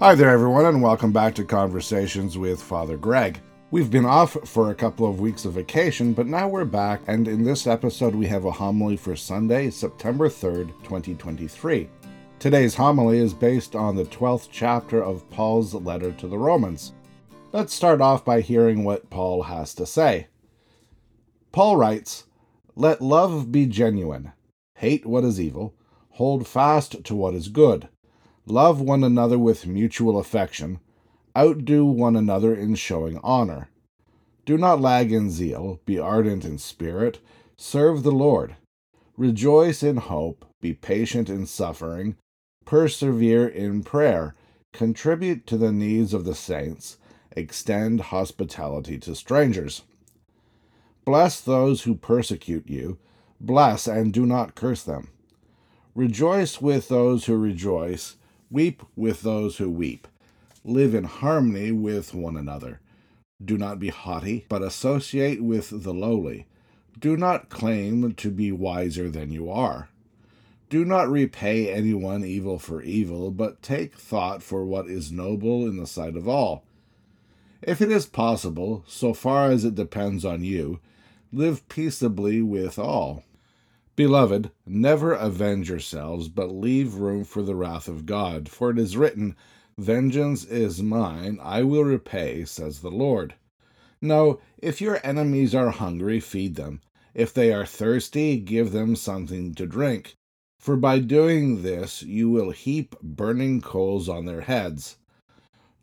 Hi there, everyone, and welcome back to Conversations with Father Greg. We've been off for a couple of weeks of vacation, but now we're back, and in this episode, we have a homily for Sunday, September 3rd, 2023. Today's homily is based on the 12th chapter of Paul's letter to the Romans. Let's start off by hearing what Paul has to say. Paul writes, Let love be genuine, hate what is evil, hold fast to what is good Love one another with mutual affection. Outdo one another in showing honor. Do not lag in zeal. Be ardent in spirit. Serve the Lord. Rejoice in hope. Be patient in suffering. Persevere in prayer. Contribute to the needs of the saints. Extend hospitality to strangers. Bless those who persecute you. Bless and do not curse them. Rejoice with those who rejoice Weep with those who weep. Live in harmony with one another. Do not be haughty, but associate with the lowly. Do not claim to be wiser than you are. Do not repay anyone evil for evil, but take thought for what is noble in the sight of all. If it is possible, so far as it depends on you, live peaceably with all. Beloved, never avenge yourselves, but leave room for the wrath of God. For it is written, Vengeance is mine, I will repay, says the Lord. No, if your enemies are hungry, feed them. If they are thirsty, give them something to drink. For by doing this, you will heap burning coals on their heads.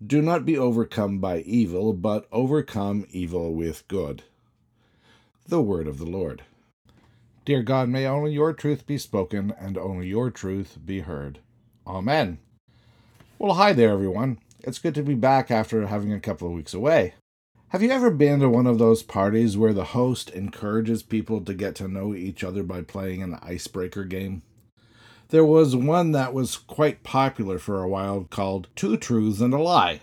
Do not be overcome by evil, but overcome evil with good. The Word of the Lord. Dear God, may only your truth be spoken and only your truth be heard. Amen. Well, hi there, everyone. It's good to be back after having a couple of weeks away. Have you ever been to one of those parties where the host encourages people to get to know each other by playing an icebreaker game? There was one that was quite popular for a while called Two Truths and a Lie.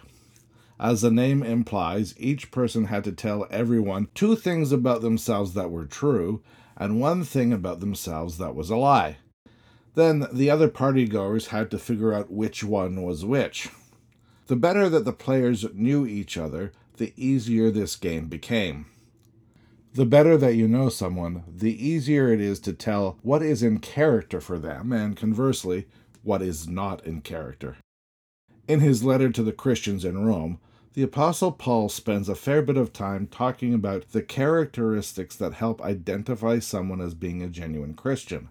As the name implies, each person had to tell everyone two things about themselves that were true and one thing about themselves that was a lie. Then the other partygoers had to figure out which one was which. The better that the players knew each other, the easier this game became. The better that you know someone, the easier it is to tell what is in character for them, and conversely, what is not in character. In his letter to the Christians in Rome, the Apostle Paul spends a fair bit of time talking about the characteristics that help identify someone as being a genuine Christian.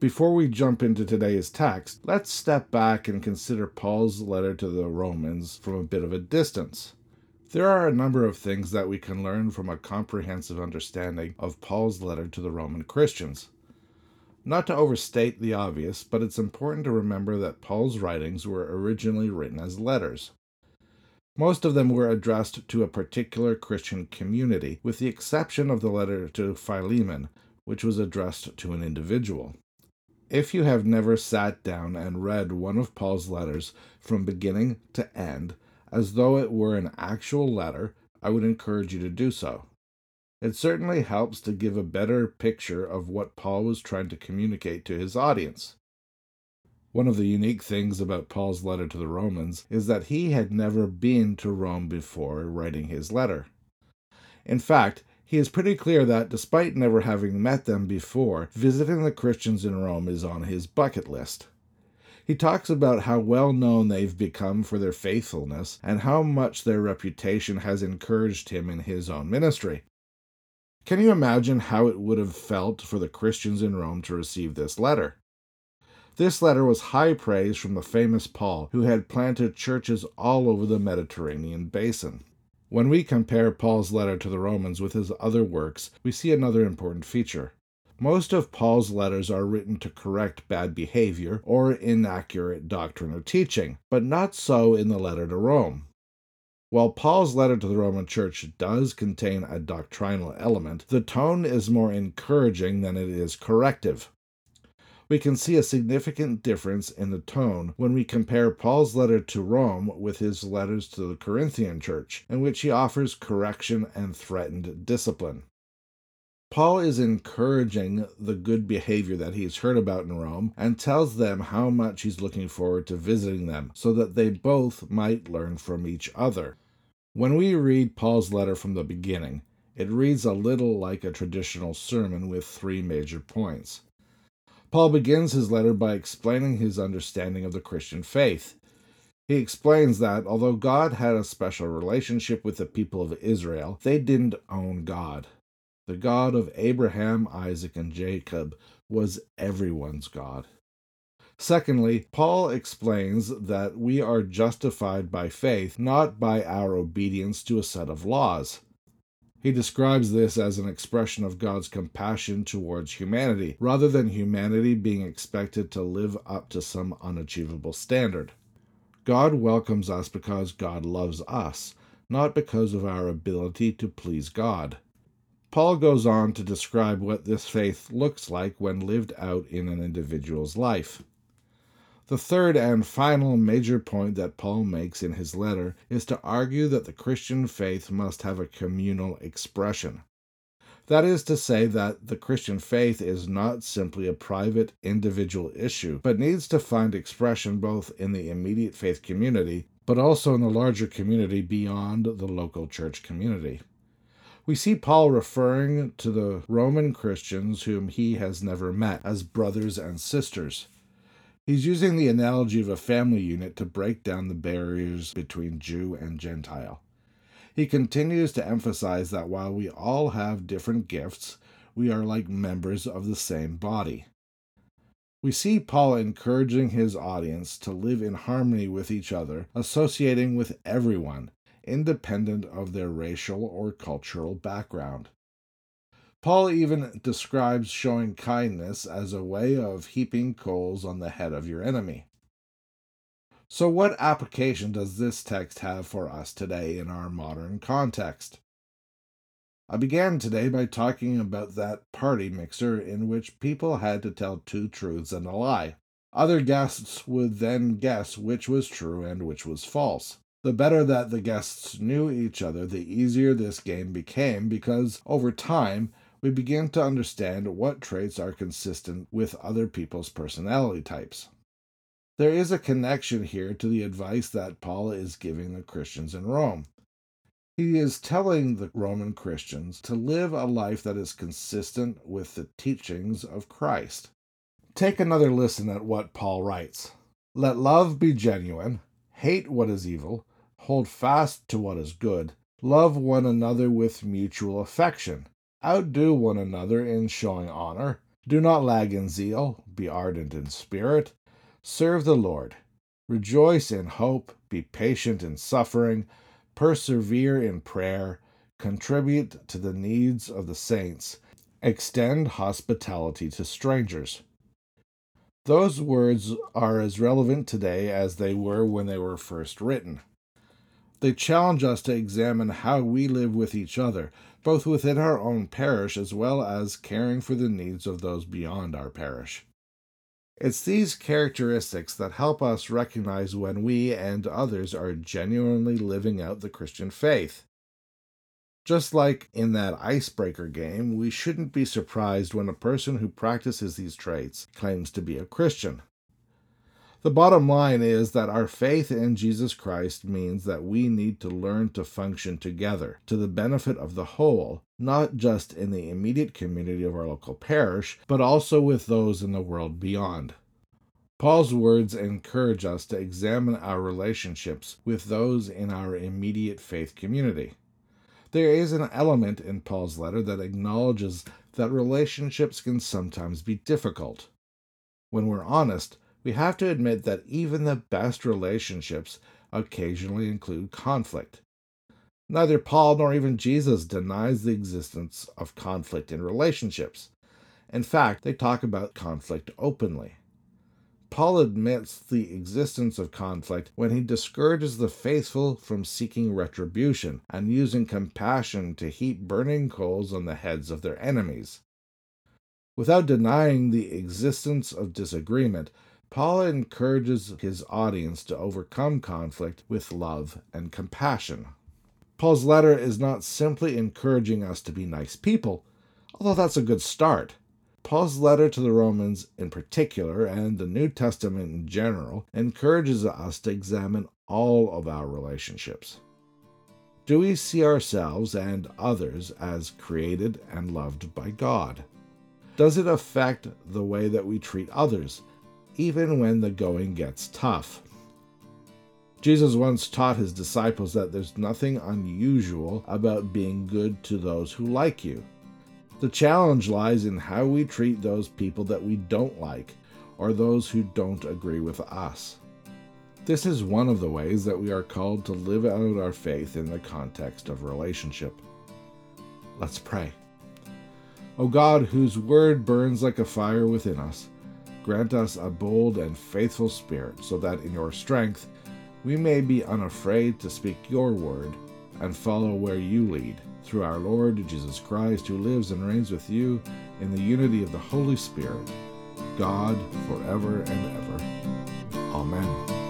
Before we jump into today's text, let's step back and consider Paul's letter to the Romans from a bit of a distance. There are a number of things that we can learn from a comprehensive understanding of Paul's letter to the Roman Christians. Not to overstate the obvious, but it's important to remember that Paul's writings were originally written as letters. Most of them were addressed to a particular Christian community, with the exception of the letter to Philemon, which was addressed to an individual. If you have never sat down and read one of Paul's letters from beginning to end, as though it were an actual letter, I would encourage you to do so. It certainly helps to give a better picture of what Paul was trying to communicate to his audience. One of the unique things about Paul's letter to the Romans is that he had never been to Rome before writing his letter. In fact, he is pretty clear that, despite never having met them before, visiting the Christians in Rome is on his bucket list. He talks about how well known they've become for their faithfulness and how much their reputation has encouraged him in his own ministry. Can you imagine how it would have felt for the Christians in Rome to receive this letter? This letter was high praise from the famous Paul, who had planted churches all over the Mediterranean basin. When we compare Paul's letter to the Romans with his other works, we see another important feature. Most of Paul's letters are written to correct bad behavior or inaccurate doctrine or teaching, but not so in the letter to Rome. While Paul's letter to the Roman Church does contain a doctrinal element, the tone is more encouraging than it is corrective. We can see a significant difference in the tone when we compare Paul's letter to Rome with his letters to the Corinthian church, in which he offers correction and threatened discipline. Paul is encouraging the good behavior that he's heard about in Rome and tells them how much he's looking forward to visiting them so that they both might learn from each other. When we read Paul's letter from the beginning, it reads a little like a traditional sermon with three major points. Paul begins his letter by explaining his understanding of the Christian faith. He explains that although God had a special relationship with the people of Israel, they didn't own God. The God of Abraham, Isaac, and Jacob was everyone's God. Secondly, Paul explains that we are justified by faith, not by our obedience to a set of laws. He describes this as an expression of God's compassion towards humanity, rather than humanity being expected to live up to some unachievable standard. God welcomes us because God loves us, not because of our ability to please God. Paul goes on to describe what this faith looks like when lived out in an individual's life. The third and final major point that Paul makes in his letter is to argue that the Christian faith must have a communal expression. That is to say, that the Christian faith is not simply a private individual issue, but needs to find expression both in the immediate faith community, but also in the larger community beyond the local church community. We see Paul referring to the Roman Christians whom he has never met as brothers and sisters. He's using the analogy of a family unit to break down the barriers between Jew and Gentile. He continues to emphasize that while we all have different gifts, we are like members of the same body. We see Paul encouraging his audience to live in harmony with each other, associating with everyone, independent of their racial or cultural background. Paul even describes showing kindness as a way of heaping coals on the head of your enemy. So, what application does this text have for us today in our modern context? I began today by talking about that party mixer in which people had to tell two truths and a lie. Other guests would then guess which was true and which was false. The better that the guests knew each other, the easier this game became because, over time, we begin to understand what traits are consistent with other people's personality types. There is a connection here to the advice that Paul is giving the Christians in Rome. He is telling the Roman Christians to live a life that is consistent with the teachings of Christ. Take another listen at what Paul writes Let love be genuine, hate what is evil, hold fast to what is good, love one another with mutual affection, outdo one another in showing honor, do not lag in zeal, be ardent in spirit, serve the Lord, rejoice in hope, be patient in suffering, persevere in prayer, contribute to the needs of the saints, extend hospitality to strangers. Those words are as relevant today as they were when they were first written. They challenge us to examine how we live with each other, both within our own parish as well as caring for the needs of those beyond our parish. It's these characteristics that help us recognize when we and others are genuinely living out the Christian faith. Just like in that icebreaker game, we shouldn't be surprised when a person who practices these traits claims to be a Christian. The bottom line is that our faith in Jesus Christ means that we need to learn to function together to the benefit of the whole, not just in the immediate community of our local parish, but also with those in the world beyond. Paul's words encourage us to examine our relationships with those in our immediate faith community. There is an element in Paul's letter that acknowledges that relationships can sometimes be difficult. When we're honest, we have to admit that even the best relationships occasionally include conflict. Neither Paul nor even Jesus denies the existence of conflict in relationships. In fact, they talk about conflict openly. Paul admits the existence of conflict when he discourages the faithful from seeking retribution and using compassion to heap burning coals on the heads of their enemies. Without denying the existence of disagreement, Paul encourages his audience to overcome conflict with love and compassion. Paul's letter is not simply encouraging us to be nice people, Although that's a good start. Paul's letter to the Romans in particular, and the New Testament in general, encourages us to examine all of our relationships. Do we see ourselves and others as created and loved by God? Does it affect the way that we treat others, even when the going gets tough? Jesus once taught his disciples that there's nothing unusual about being good to those who like you. The challenge lies in how we treat those people that we don't like or those who don't agree with us. This is one of the ways that we are called to live out our faith in the context of relationship. Let's pray. O God, whose word burns like a fire within us, grant us a bold and faithful spirit, so that in your strength we may be unafraid to speak your word and follow where you lead, through our Lord Jesus Christ, who lives and reigns with you in the unity of the Holy Spirit, God, forever and ever. Amen.